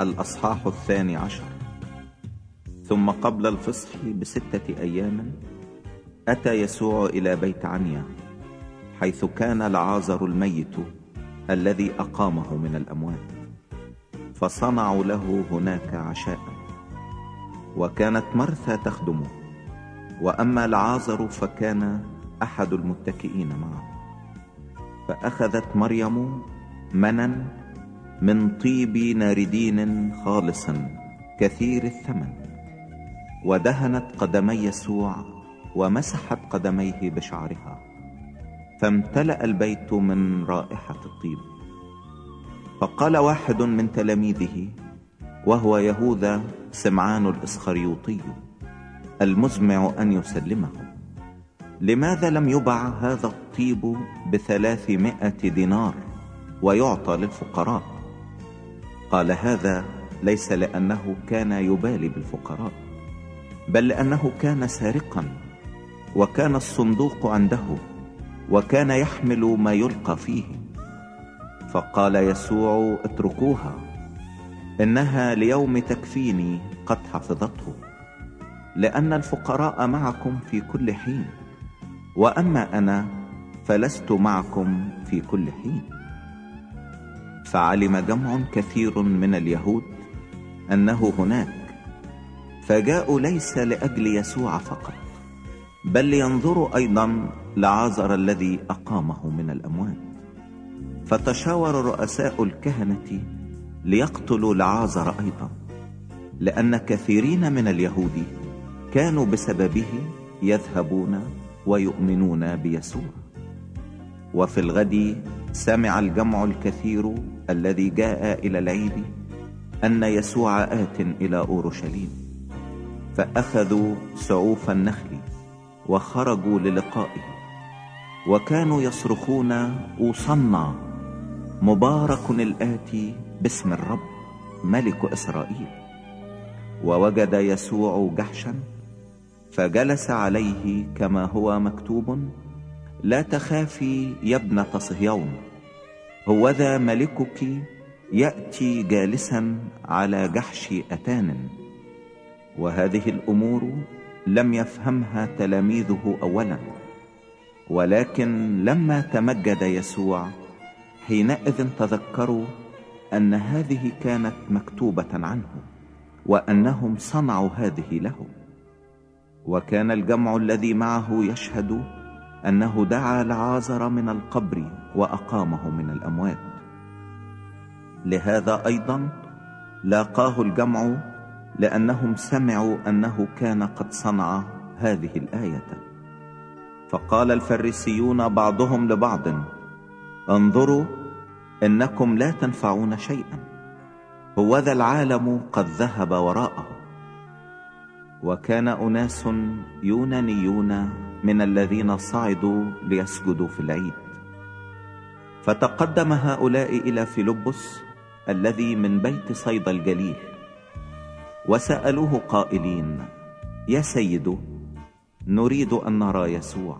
الأصحاح الثاني عشر. ثم قبل الفصح بستة أيام أتى يسوع إلى بيت عنيا حيث كان لعازر الميت الذي أقامه من الأموات. فصنعوا له هناك عشاء وكانت مرثى تخدمه. وأما لعازر فكان أحد المتكئين معه. فأخذت مريم منا من طيب ناردين خالص كثير الثمن. ودهنت قدمي يسوع ومسحت قدميه بشعرها فامتلأ البيت من رائحة الطيب. فقال واحد من تلاميذه وهو يهوذا سمعان الإسخريوطي المزمع أن يسلمه لماذا لم يبع هذا الطيب بثلاثمائة دينار ويعطى للفقراء؟ قال هذا ليس لأنه كان يبالي بالفقراء بل لأنه كان سارقا وكان الصندوق عنده وكان يحمل ما يلقى فيه. فقال يسوع اتركوها إنها ليوم تكفيني قد حفظته لأن الفقراء معكم في كل حين وأما أنا فلست معكم في كل حين. فعلم جمع كثير من اليهود أنه هناك فجاءوا ليس لأجل يسوع فقط بل لينظروا أيضا لعازر الذي أقامه من الأموات. فتشاور رؤساء الكهنة ليقتلوا لعازر أيضا لأن كثيرين من اليهود كانوا بسببه يذهبون ويؤمنون بيسوع. وفي الغد سمع الجمع الكثير الذي جاء إلى العيد أن يسوع آت إلى أورشليم فأخذوا سعوف النخل وخرجوا للقائه وكانوا يصرخون أوصنا مبارك الآتي باسم الرب ملك إسرائيل ووجد يسوع جحشا فجلس عليه كما هو مكتوب لا تخافي يا ابنة صهيون هوذا ملكك يأتي جالسا على جحش أتان. وهذه الأمور لم يفهمها تلاميذه أولا. ولكن لما تمجد يسوع حينئذ تذكروا أن هذه كانت مكتوبة عنه وأنهم صنعوا هذه له. وكان الجمع الذي معه يشهد أنه دعا لعازر من القبر وأقامه من الأموات. لهذا أيضا لاقاه الجمع لأنهم سمعوا أنه كان قد صنع هذه الآية. فقال الفريسيون بعضهم لبعض انظروا إنكم لا تنفعون شيئا. هوذا العالم قد ذهب وراءه. وكان أناس يونانيون من الذين صعدوا ليسجدوا في العيد. فتقدم هؤلاء إلى فيلبس الذي من بيت صيد الجليل وسألوه قائلين يا سيد نريد أن نرى يسوع.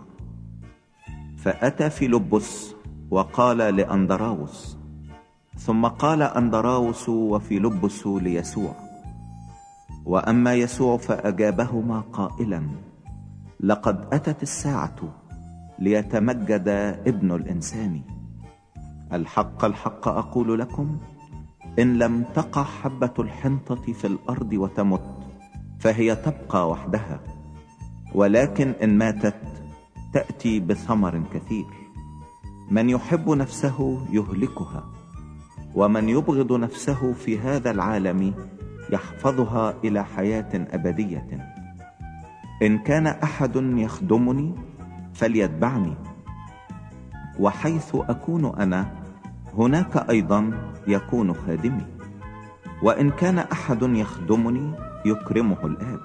فأتى فيلبس وقال لأندراوس ثم قال أندراوس وفيلبس ليسوع. وأما يسوع فأجابهما قائلا لقد أتت الساعة ليتمجد ابن الإنسان. الحق الحق أقول لكم إن لم تقع حبة الحنطة في الأرض وتمت فهي تبقى وحدها. ولكن إن ماتت تأتي بثمر كثير. من يحب نفسه يهلكها ومن يبغض نفسه في هذا العالم يحفظها إلى حياة أبدية. إن كان أحد يخدمني فليتبعني. وحيث أكون أنا هناك أيضا يكون خادمي. وإن كان أحد يخدمني يكرمه الآب.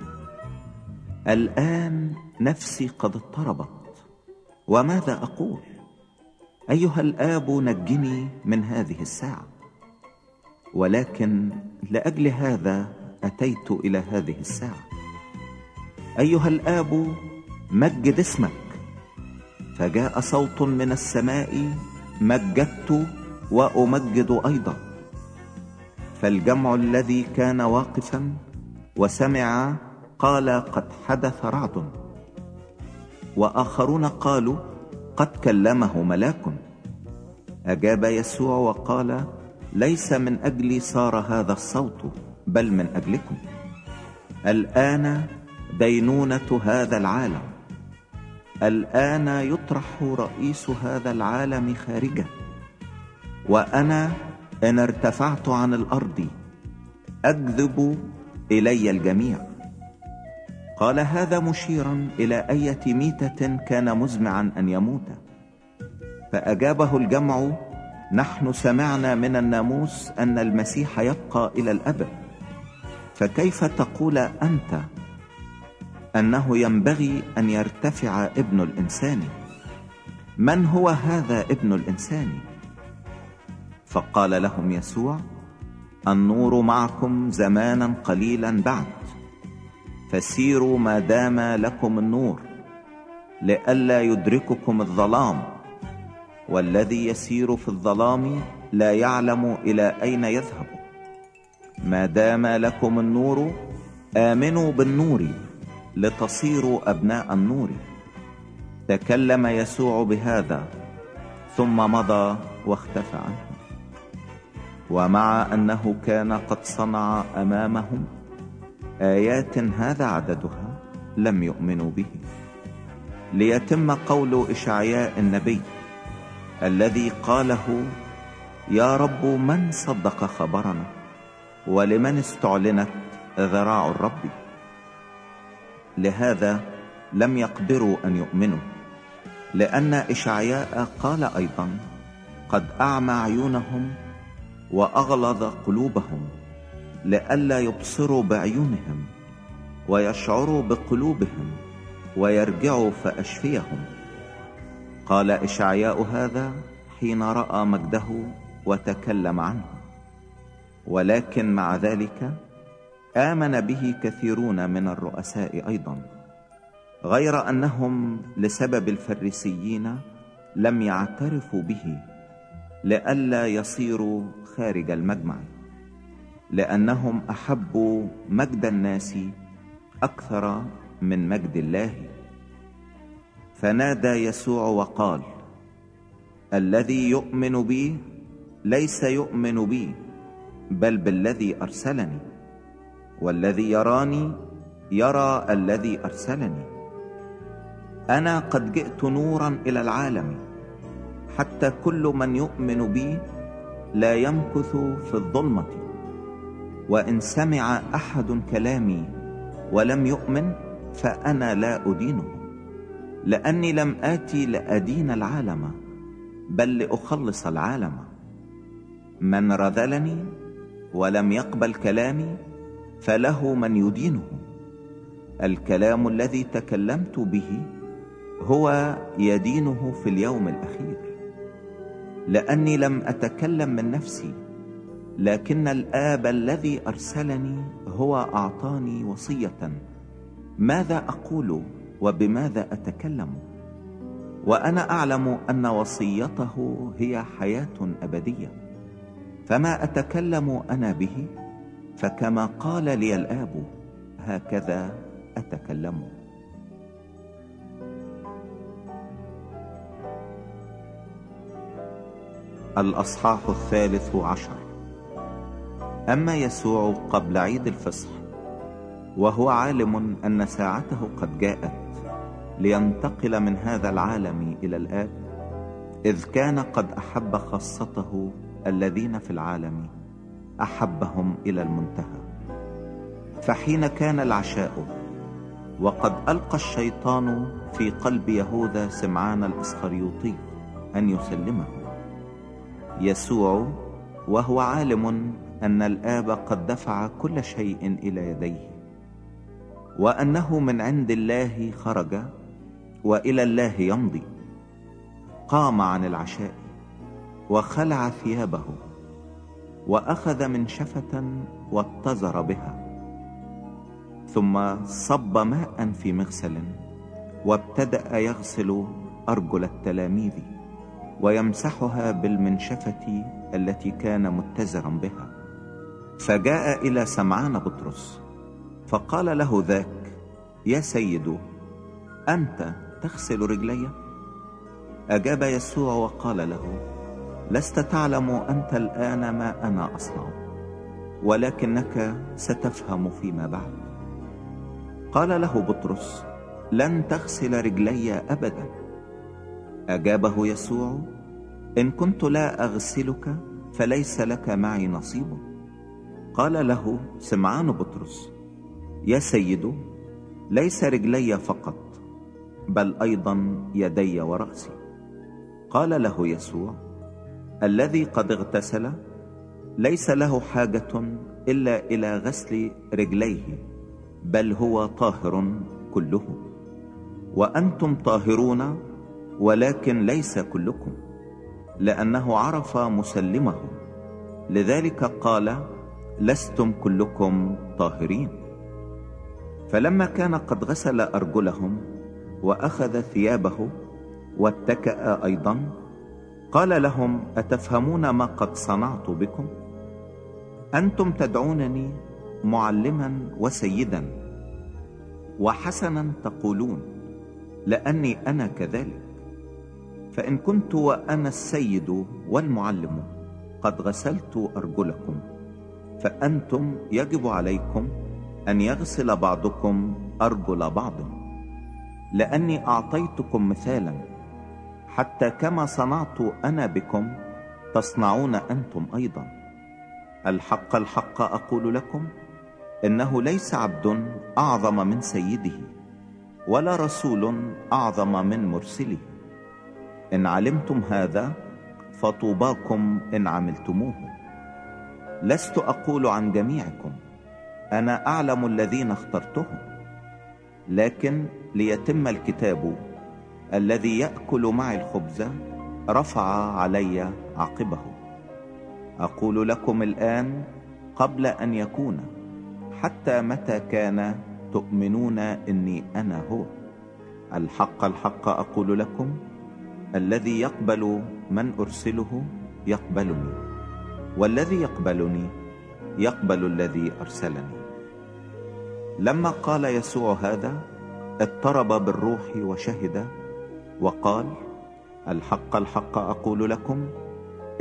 الآن نفسي قد اضطربت. وماذا أقول؟ أيها الآب نجني من هذه الساعة. ولكن لأجل هذا أتيت إلى هذه الساعة. أيها الآب مجد اسمك. فجاء صوت من السماء مجدت وأمجد أيضا. فالجمع الذي كان واقفا وسمع قال قد حدث رعد. وآخرون قالوا قد كلمه ملاك. أجاب يسوع وقال ليس من أجلي صار هذا الصوت بل من أجلكم. الآن دينونه هذا العالم. الآن يطرح رئيس هذا العالم خارجه. وأنا إن ارتفعت عن الأرض أكذب إلي الجميع. قال هذا مشيرا إلى إيه ميتة كان مزمعا أن يموت. فأجابه الجمع نحن سمعنا من الناموس أن المسيح يبقى إلى الأبد. فكيف تقول أنت أنه ينبغي أن يرتفع ابن الإنسان. من هو هذا ابن الإنسان؟ فقال لهم يسوع النور معكم زمانا قليلا بعد. فسيروا ما دام لكم النور لئلا يدرككم الظلام. والذي يسير في الظلام لا يعلم إلى أين يذهب. ما دام لكم النور آمنوا بالنور. لتصيروا أبناء النور. تكلم يسوع بهذا ثم مضى واختفى عنه. ومع أنه كان قد صنع أمامهم آيات هذا عددها لم يؤمنوا به. ليتم قول إشعياء النبي الذي قاله يا رب من صدق خبرنا؟ ولمن استعلنت ذراع الرب؟ لهذا لم يقدروا أن يؤمنوا لأن إشعياء قال أيضا قد أعمى عيونهم وأغلظ قلوبهم لئلا يبصروا بعيونهم ويشعروا بقلوبهم ويرجعوا فأشفيهم. قال إشعياء هذا حين رأى مجده وتكلم عنه ولكن مع ذلك آمن به كثيرون من الرؤساء أيضا غير أنهم لسبب الفريسيين لم يعترفوا به لئلا يصيروا خارج المجمع لأنهم احبوا مجد الناس أكثر من مجد الله. فنادى يسوع وقال الذي يؤمن بي ليس يؤمن بي بل بالذي أرسلني. والذي يراني يرى الذي أرسلني. أنا قد جئت نورا إلى العالم حتى كل من يؤمن بي لا يمكث في الظلمة. وإن سمع أحد كلامي ولم يؤمن فأنا لا أدينه لأني لم آتي لأدين العالم بل لأخلص العالم. من رذلني ولم يقبل كلامي فله من يدينه. الكلام الذي تكلمت به هو يدينه في اليوم الأخير. لأني لم أتكلم من نفسي لكن الآب الذي أرسلني هو أعطاني وصية. ماذا أقول وبماذا أتكلم؟ وأنا أعلم أن وصيته هي حياة أبدية. فما أتكلم أنا به فكما قال لي الآب هكذا أتكلم. الأصحاح الثالث عشر. أما يسوع قبل عيد الفصح وهو عالم أن ساعته قد جاءت لينتقل من هذا العالم إلى الآب إذ كان قد أحب خاصته الذين في العالم. أحبهم إلى المنتهى. فحين كان العشاء وقد ألقى الشيطان في قلب يهوذا سمعان الإسخريوطي أن يسلمه. يسوع وهو عالم أن الآب قد دفع كل شيء إلى يديه وأنه من عند الله خرج وإلى الله يمضي قام عن العشاء وخلع ثيابه. وأخذ منشفه واتزر بها ثم صب ماء في مغسل وابتدأ يغسل أرجل التلاميذ ويمسحها بالمنشفة التي كان متزرا بها. فجاء إلى سمعان بطرس فقال له ذاك يا سيد أنت تغسل رجلي؟ أجاب يسوع وقال له لست تعلم أنت الآن ما أنا أصنع ولكنك ستفهم فيما بعد. قال له بطرس لن تغسل رجلي أبدا. أجابه يسوع إن كنت لا أغسلك فليس لك معي نصيب. قال له سمعان بطرس يا سيد ليس رجلي فقط بل أيضا يدي ورأسي. قال له يسوع الذي قد اغتسل ليس له حاجة إلا إلى غسل رجليه بل هو طاهر كله. وأنتم طاهرون ولكن ليس كلكم لأنه عرف مسلمه. لذلك قال لستم كلكم طاهرين. فلما كان قد غسل أرجلهم وأخذ ثيابه واتكأ أيضا قال لهم أتفهمون ما قد صنعت بكم؟ أنتم تدعونني معلما وسيدا وحسنا تقولون لأني أنا كذلك. فإن كنت وأنا السيد والمعلم قد غسلت أرجلكم فأنتم يجب عليكم أن يغسل بعضكم أرجل بعض. لأني أعطيتكم مثالا حتى كما صنعت أنا بكم تصنعون أنتم أيضا. الحق الحق أقول لكم إنه ليس عبد أعظم من سيده ولا رسول أعظم من مرسله. إن علمتم هذا فطوباكم إن عملتموه. لست أقول عن جميعكم أنا أعلم الذين اخترتهم. لكن ليتم الكتاب الذي يأكل معي الخبز رفع علي عقبه. أقول لكم الآن قبل أن يكون حتى متى كان تؤمنون إني أنا هو؟ الحق الحق أقول لكم الذي يقبل من أرسله يقبلني والذي يقبلني يقبل الذي أرسلني. لما قال يسوع هذا اضطرب بالروح وشهد وقال الحق الحق أقول لكم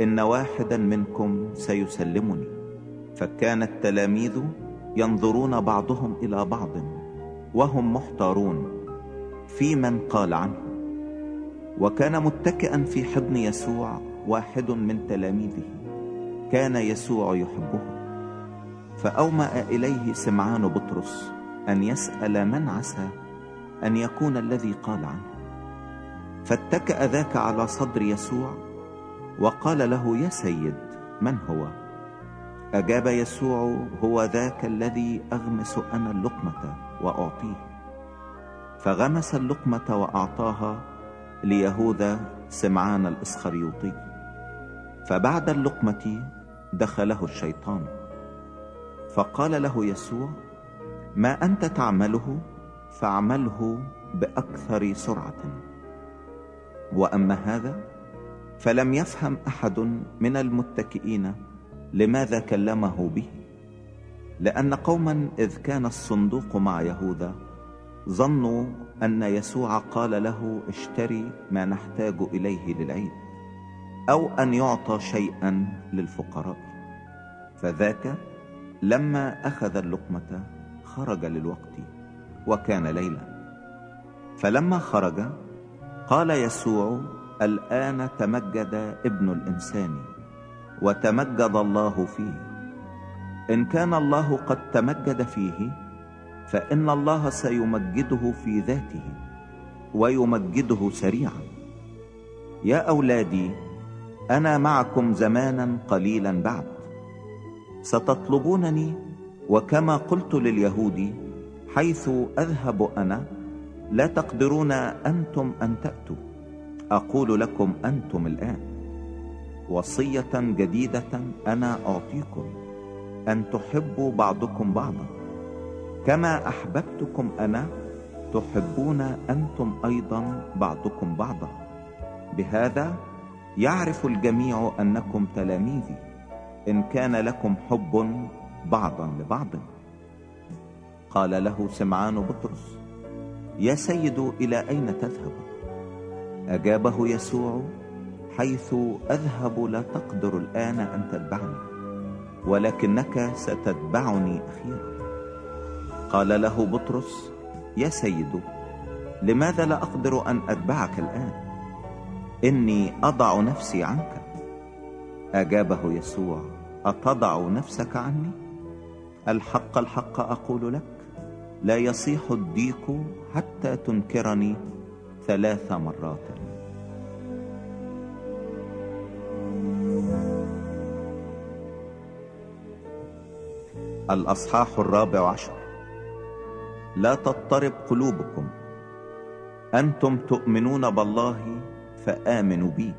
إن واحدا منكم سيسلمني. فكان التلاميذ ينظرون بعضهم إلى بعض وهم محتارون في من قال عنه. وكان متكئا في حضن يسوع واحد من تلاميذه. كان يسوع يحبه. فأومأ إليه سمعان بطرس أن يسأل من عسى أن يكون الذي قال عنه. فاتكأ ذاك على صدر يسوع وقال له يا سيد من هو? أجاب يسوع هو ذاك الذي أغمس أنا اللقمة وأعطيه. فغمس اللقمة وأعطاها ليهوذا سمعان الإسخريوطي. فبعد اللقمة دخله الشيطان. فقال له يسوع ما أنت تعمله؟ فاعمله بأكثر سرعة. وأما هذا فلم يفهم أحد من المتكئين لماذا كلمه به لأن قوما إذ كان الصندوق مع يهوذا ظنوا أن يسوع قال له اشتري ما نحتاج إليه للعيد أو أن يعطى شيئا للفقراء. فذاك لما أخذ اللقمة خرج للوقت وكان ليلا. فلما خرج قال يسوع الآن تمجد ابن الإنسان وتمجد الله فيه. إن كان الله قد تمجد فيه فإن الله سيمجده في ذاته ويمجده سريعا. يا أولادي أنا معكم زمانا قليلا بعد. ستطلبونني وكما قلت لليهود حيث أذهب أنا لا تقدرون أنتم أن تأتوا. أقول لكم أنتم الآن. وصية جديدة أنا أعطيكم. أن تحبوا بعضكم بعضا. كما أحببتكم أنا تحبون أنتم أيضا بعضكم بعضا. بهذا يعرف الجميع أنكم تلاميذي. إن كان لكم حب بعضا لبعض. قال له سمعان بطرس. يا سيد إلى أين تذهب؟ أجابه يسوع حيث أذهب لا تقدر الآن أن تتبعني ولكنك ستتبعني أخيرا. قال له بطرس يا سيد لماذا لا أقدر أن أتبعك الآن؟ إني أضع نفسي عنك. أجابه يسوع أتضع نفسك عني؟ الحق الحق أقول لك. لا يصيح الديك حتى تنكرني ثلاث مرات. الأصحاح الرابع عشر. لا تضطرب قلوبكم. أنتم تؤمنون بالله فآمنوا بي.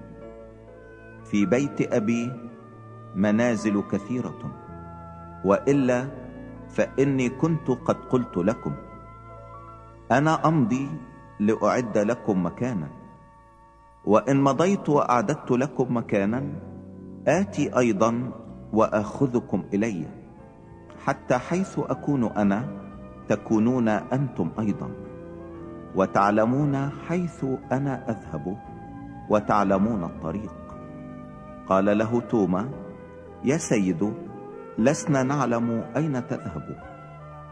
في بيت أبي منازل كثيرة. وإلا فإني كنت قد قلت لكم أنا أمضي لأعد لكم مكانا وإن مضيت وأعددت لكم مكانا آتي أيضا وآخذكم إلي حتى حيث أكون أنا تكونون أنتم أيضا وتعلمون حيث أنا أذهب وتعلمون الطريق. قال له توما يا سيد لسنا نعلم أين تذهب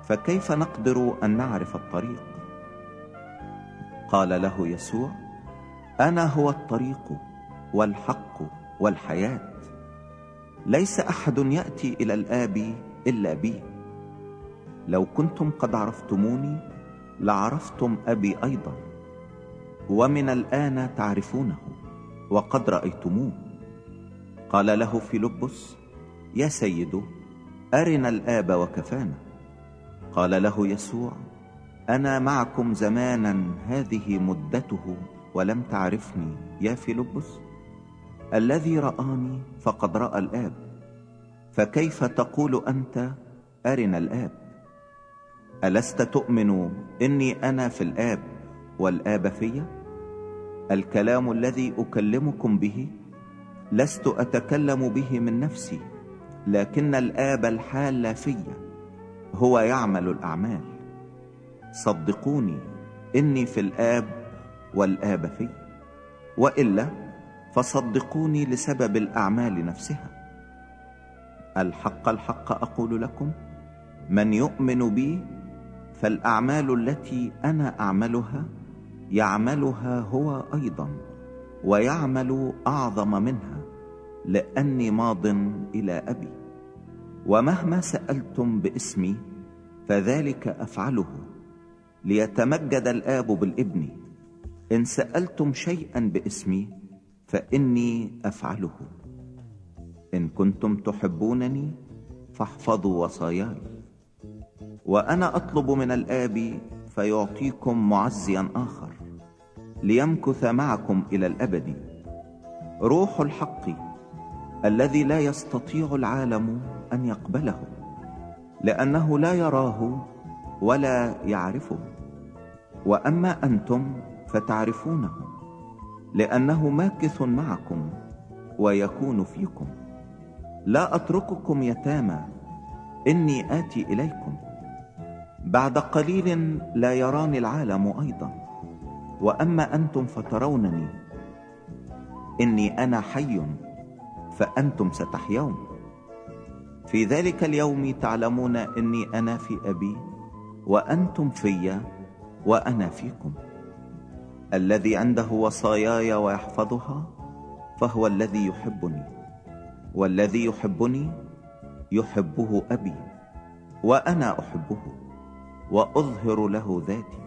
فكيف نقدر أن نعرف الطريق؟ قال له يسوع أنا هو الطريق والحق والحياة. ليس أحد يأتي إلى الآب إلا بي. لو كنتم قد عرفتموني لعرفتم أبي أيضا. ومن الآن تعرفونه وقد رأيتموه. قال له فيلبس يا سيد أرنا الآب وكفانا. قال له يسوع أنا معكم زمانا هذه مدته ولم تعرفني يا فيلبس. الذي رآني فقد رأى الآب. فكيف تقول أنت أرنا الآب؟ ألست تؤمن إني أنا في الآب والآب في؟ الكلام الذي أكلمكم به لست أتكلم به من نفسي. لكن الآب الحال في هو يعمل الأعمال. صدقوني إني في الآب والآب في وإلا فصدقوني لسبب الأعمال نفسها. الحق الحق أقول لكم من يؤمن بي فالأعمال التي أنا أعملها يعملها هو أيضا ويعمل أعظم منها لأني ماض إلى أبي. ومهما سألتم باسمي فذلك أفعله ليتمجد الآب بالابن. إن سألتم شيئا باسمي فإني أفعله. إن كنتم تحبونني فاحفظوا وصاياي. وأنا أطلب من الآب فيعطيكم معزيا آخر ليمكث معكم إلى الأبد. روح الحق الذي لا يستطيع العالم أن يقبله لأنه لا يراه ولا يعرفه. وأما أنتم فتعرفونه لأنه ماكث معكم ويكون فيكم. لا أترككم يتامى إني آتي إليكم. بعد قليل لا يراني العالم أيضا. وأما أنتم فترونني إني أنا حي. فأنتم ستحيون. في ذلك اليوم تعلمون إني أنا في أبي وأنتم في وأنا فيكم. الذي عنده وصاياي ويحفظها فهو الذي يحبني والذي يحبني يحبه أبي وأنا أحبه وأظهر له ذاتي.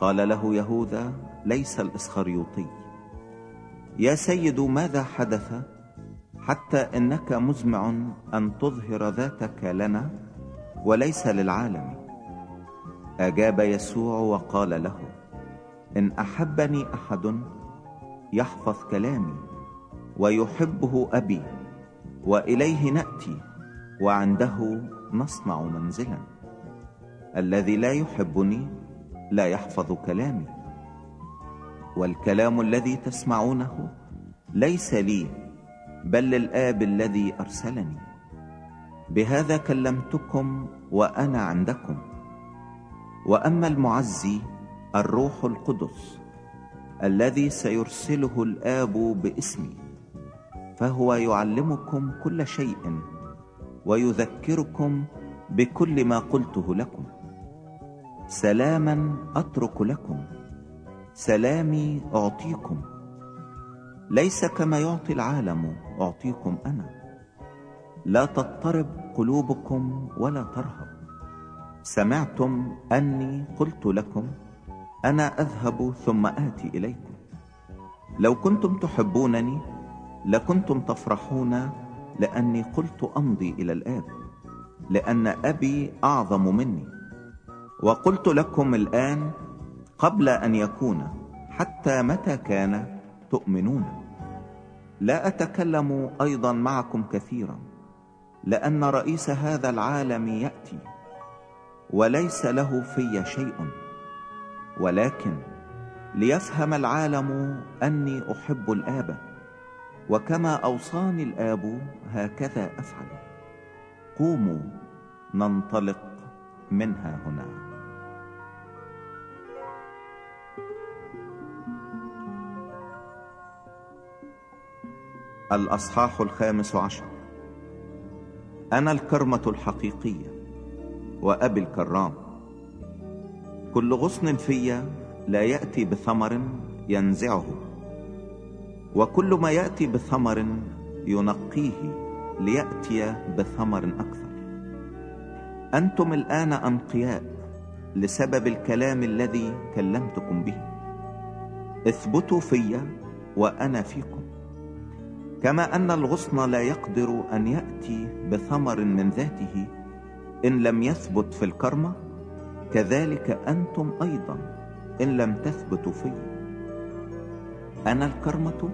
قال له يهوذا ليس الإسخريوطي. يا سيد ماذا حدث؟ حتى إنك مزمع أن تظهر ذاتك لنا وليس للعالم. أجاب يسوع وقال له إن أحبني أحد يحفظ كلامي ويحبه أبي وإليه نأتي وعنده نصنع منزلا. الذي لا يحبني لا يحفظ كلامي. والكلام الذي تسمعونه ليس لي بل للآب الذي أرسلني. بهذا كلمتكم وأنا عندكم. وأما المعزي الروح القدس الذي سيرسله الآب باسمي فهو يعلمكم كل شيء ويذكركم بكل ما قلته لكم. سلاما أترك لكم. سلامي أعطيكم. ليس كما يعطي العالم أعطيكم أنا. لا تضطرب قلوبكم ولا ترهب. سمعتم أني قلت لكم أنا أذهب ثم آتي إليكم. لو كنتم تحبونني لكنتم تفرحون لأني قلت أمضي إلى الآب لأن أبي أعظم مني. وقلت لكم الآن قبل أن يكون حتى متى كان تؤمنون. لا أتكلم أيضا معكم كثيرا لأن رئيس هذا العالم يأتي وليس له في شيء. ولكن ليفهم العالم أني أحب الآب وكما أوصاني الآب هكذا أفعل. قوموا ننطلق منها هنا. الأصحاح الخامس عشر. أنا الكرمة الحقيقية وأبي الكرام. كل غصن في لا يأتي بثمر ينزعه وكل ما يأتي بثمر ينقيه ليأتي بثمر أكثر. أنتم الآن أنقياء لسبب الكلام الذي كلمتكم به. اثبتوا في وأنا فيكم. كما أن الغصن لا يقدر أن يأتي بثمر من ذاته إن لم يثبت في الكرمة كذلك أنتم أيضا إن لم تثبتوا في. أنا الكرمة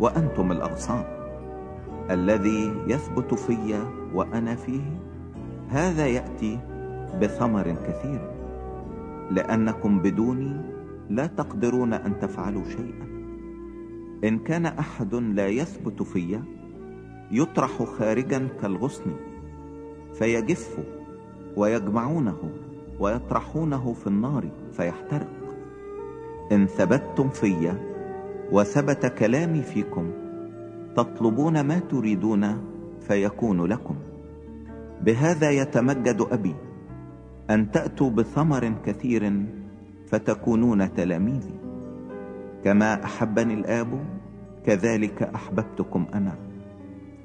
وأنتم الأغصان. الذي يثبت في وأنا فيه هذا يأتي بثمر كثير لأنكم بدوني لا تقدرون أن تفعلوا شيئا. إن كان أحد لا يثبت في يطرح خارجا كالغصن فيجف ويجمعونه ويطرحونه في النار فيحترق. إن ثبتتم في وثبت كلامي فيكم تطلبون ما تريدون فيكون لكم. بهذا يتمجد أبي أن تأتوا بثمر كثير فتكونون تلاميذي. كما أحبني الآب كذلك أحببتكم أنا.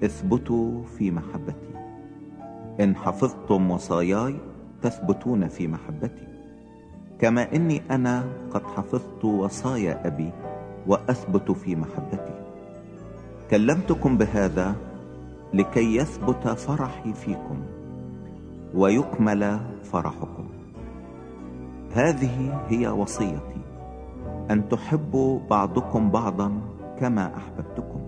اثبتوا في محبتي. إن حفظتم وصاياي تثبتون في محبتي. كما إني أنا قد حفظت وصايا أبي وأثبت في محبتي. كلمتكم بهذا لكي يثبت فرحي فيكم ويكمل فرحكم. هذه هي وصيتي. أن تحبوا بعضكم بعضا كما أحببتكم.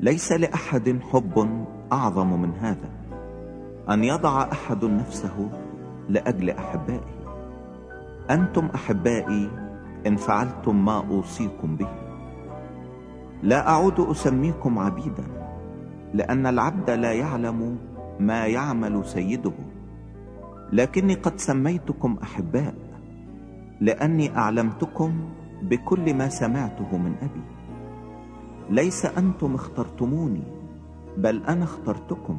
ليس لأحد حب أعظم من هذا أن يضع أحد نفسه لأجل أحبائه. أنتم أحبائي إن فعلتم ما أوصيكم به. لا أعود أسميكم عبيدا لأن العبد لا يعلم ما يعمل سيده لكني قد سميتكم أحباء. لأني أعلمتكم بكل ما سمعته من أبي. ليس أنتم اخترتموني بل أنا اخترتكم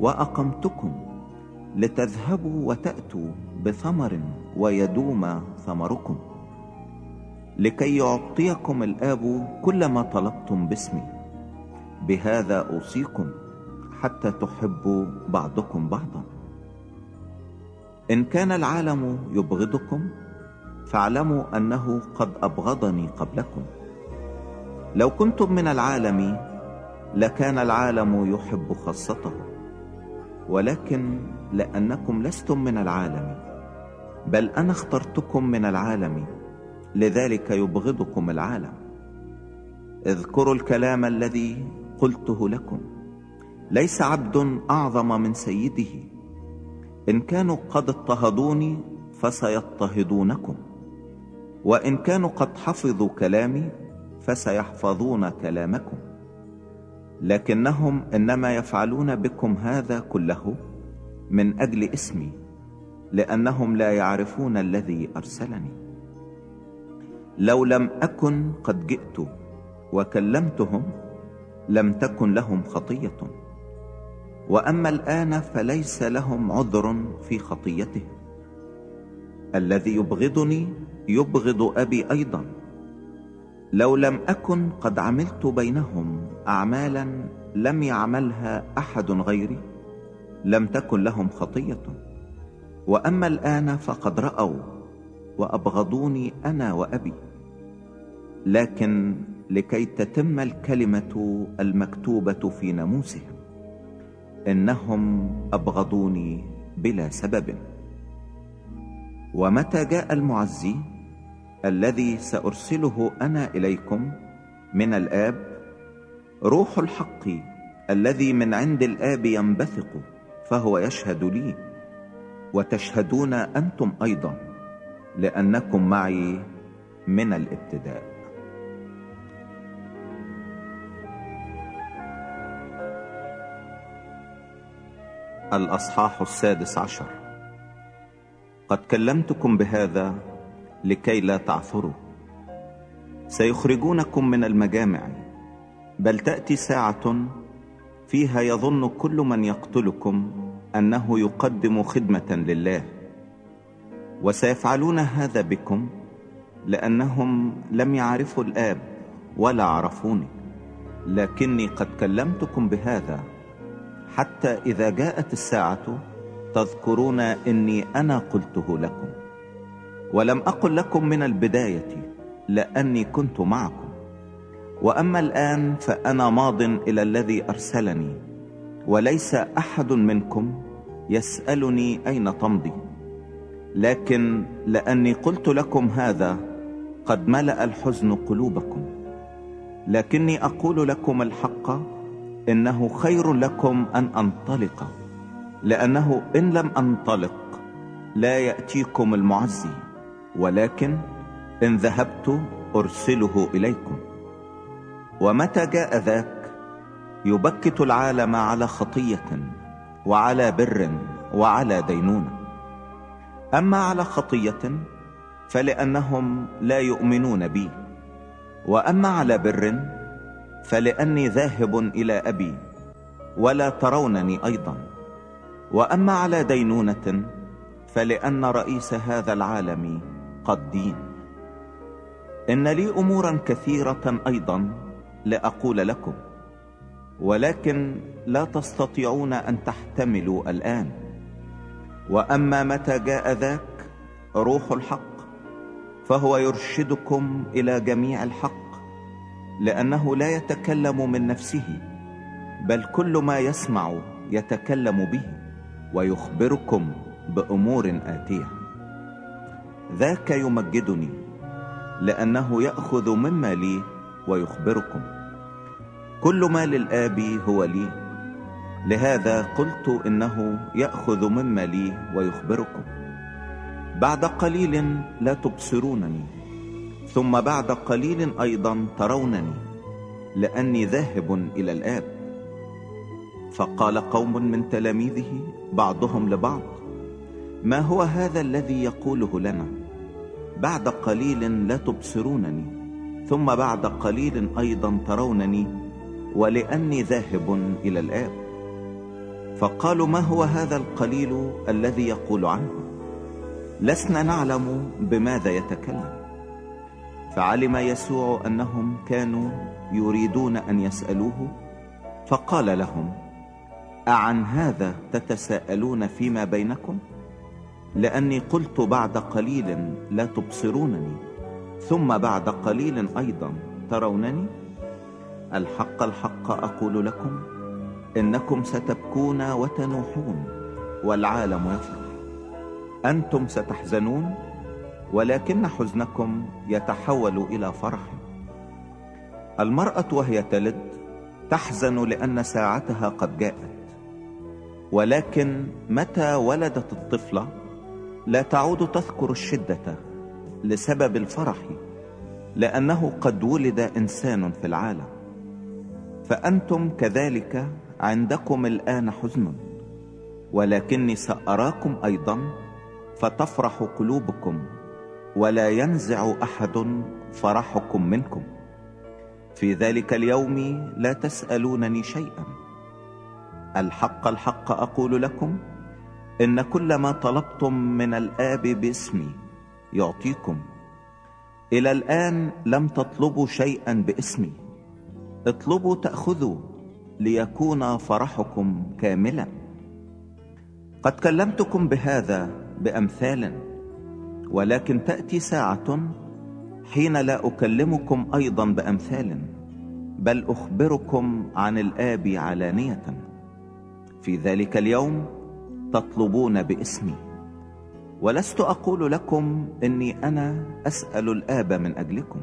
وأقمتكم لتذهبوا وتأتوا بثمر ويدوم ثمركم. لكي يعطيكم الآب كل ما طلبتم باسمي. بهذا أوصيكم حتى تحبوا بعضكم بعضا. إن كان العالم يبغضكم فاعلموا أنه قد أبغضني قبلكم. لو كنتم من العالم لكان العالم يحب خاصته ولكن لأنكم لستم من العالم بل أنا اخترتكم من العالم لذلك يبغضكم العالم. اذكروا الكلام الذي قلته لكم. ليس عبد أعظم من سيده. إن كانوا قد اضطهدوني فسيضطهدونكم. وإن كانوا قد حفظوا كلامي فسيحفظون كلامكم. لكنهم إنما يفعلون بكم هذا كله من أجل اسمي لأنهم لا يعرفون الذي أرسلني. لو لم أكن قد جئت وكلمتهم لم تكن لهم خطية. وأما الآن فليس لهم عذر في خطيتهم الذي يبغضني يبغض أبي أيضا. لو لم أكن قد عملت بينهم أعمالا لم يعملها أحد غيري لم تكن لهم خطية. وأما الآن فقد رأوا وأبغضوني أنا وأبي. لكن لكي تتم الكلمة المكتوبة في ناموسهم إنهم أبغضوني بلا سبب. ومتى جاء المعزي؟ الذي سأرسله أنا إليكم من الآب روح الحق الذي من عند الآب ينبثق فهو يشهد لي. وتشهدون أنتم أيضا لأنكم معي من الابتداء. الأصحاح السادس عشر. قد كلمتكم بهذا لكي لا تعثروا. سيخرجونكم من المجامع بل تأتي ساعة فيها يظن كل من يقتلكم أنه يقدم خدمة لله. وسيفعلون هذا بكم لأنهم لم يعرفوا الآب ولا عرفوني. لكني قد كلمتكم بهذا حتى إذا جاءت الساعة تذكرون إني أنا قلته لكم. ولم أقل لكم من البداية لأني كنت معكم. وأما الآن فأنا ماض إلى الذي أرسلني وليس أحد منكم يسألني أين تمضي. لكن لأني قلت لكم هذا قد ملأ الحزن قلوبكم. لكني أقول لكم الحق إنه خير لكم أن أنطلق. لأنه إن لم أنطلق لا يأتيكم المعزي. ولكن إن ذهبت أرسله إليكم. ومتى جاء ذاك؟ يبكت العالم على خطية وعلى بر وعلى دينونة. أما على خطية فلأنهم لا يؤمنون بي. وأما على بر فلأني ذاهب إلى أبي ولا ترونني أيضا. وأما على دينونة فلأن رئيس هذا العالم قد دين إن لي أمورا كثيرة أيضا لأقول لكم ولكن لا تستطيعون أن تحتملوا الآن. وأما متى جاء ذاك روح الحق فهو يرشدكم إلى جميع الحق لأنه لا يتكلم من نفسه بل كل ما يسمع يتكلم به ويخبركم بأمور آتية. ذاك يمجدني لأنه يأخذ مما لي ويخبركم. كل ما للآب هو لي لهذا قلت إنه يأخذ مما لي ويخبركم. بعد قليل لا تبصرونني ثم بعد قليل أيضا ترونني لأني ذاهب إلى الآب. فقال قوم من تلاميذه بعضهم لبعض ما هو هذا الذي يقوله لنا؟ بعد قليل لا تبصرونني ثم بعد قليل أيضا ترونني ولأني ذاهب إلى الآب. فقالوا ما هو هذا القليل الذي يقول عنه؟ لسنا نعلم بماذا يتكلم. فعلم يسوع أنهم كانوا يريدون أن يسألوه فقال لهم أعن هذا تتساءلون فيما بينكم؟ لأني قلت بعد قليل لا تبصرونني ثم بعد قليل أيضا ترونني؟ الحق الحق أقول لكم؟ إنكم ستبكون وتنوحون والعالم يفرح. أنتم ستحزنون ولكن حزنكم يتحول إلى فرح. المرأة وهي تلد تحزن لأن ساعتها قد جاءت ولكن متى ولدت الطفلة؟ لا تعود تذكر الشدة لسبب الفرح لأنه قد ولد إنسان في العالم. فأنتم كذلك عندكم الآن حزن ولكني سأراكم أيضا فتفرح قلوبكم ولا ينزع أحد فرحكم منكم. في ذلك اليوم لا تسألونني شيئا. الحق الحق أقول لكم إن كل ما طلبتم من الآب باسمي يعطيكم. إلى الآن لم تطلبوا شيئا باسمي. اطلبوا تأخذوا ليكون فرحكم كاملا. قد كلمتكم بهذا بأمثال ولكن تأتي ساعة حين لا أكلمكم أيضا بأمثال بل أخبركم عن الآب علانية. في ذلك اليوم تطلبون باسمي. ولست أقول لكم إني أنا أسأل الآب من أجلكم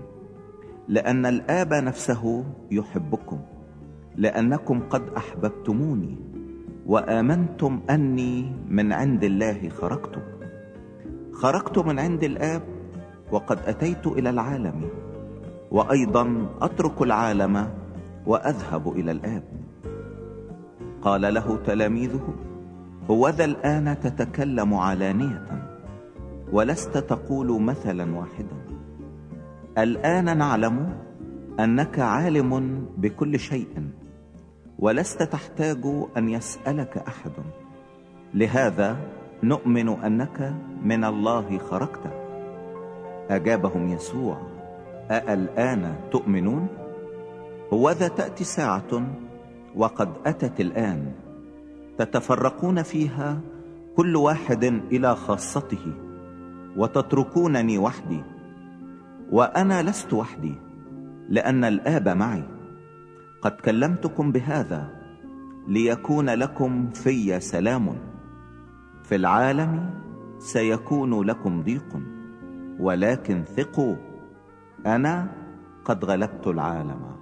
لأن الآب نفسه يحبكم لأنكم قد أحببتموني وآمنتم أني من عند الله خرجت. خرجت من عند الآب وقد أتيت إلى العالم وأيضا أترك العالم وأذهب إلى الآب. قال له تلاميذه هوذا الآن تتكلم علانية ولست تقول مثلا واحدا. الآن نعلم أنك عالم بكل شيء ولست تحتاج أن يسألك أحد. لهذا نؤمن أنك من الله خرجت. أجابهم يسوع أألآن تؤمنون؟ هوذا تأتي ساعة وقد أتت الآن. تتفرقون فيها كل واحد إلى خاصته وتتركونني وحدي وأنا لست وحدي لأن الآب معي. قد كلمتكم بهذا ليكون لكم في سلام. في العالم سيكون لكم ضيق ولكن ثقوا أنا قد غلبت العالم.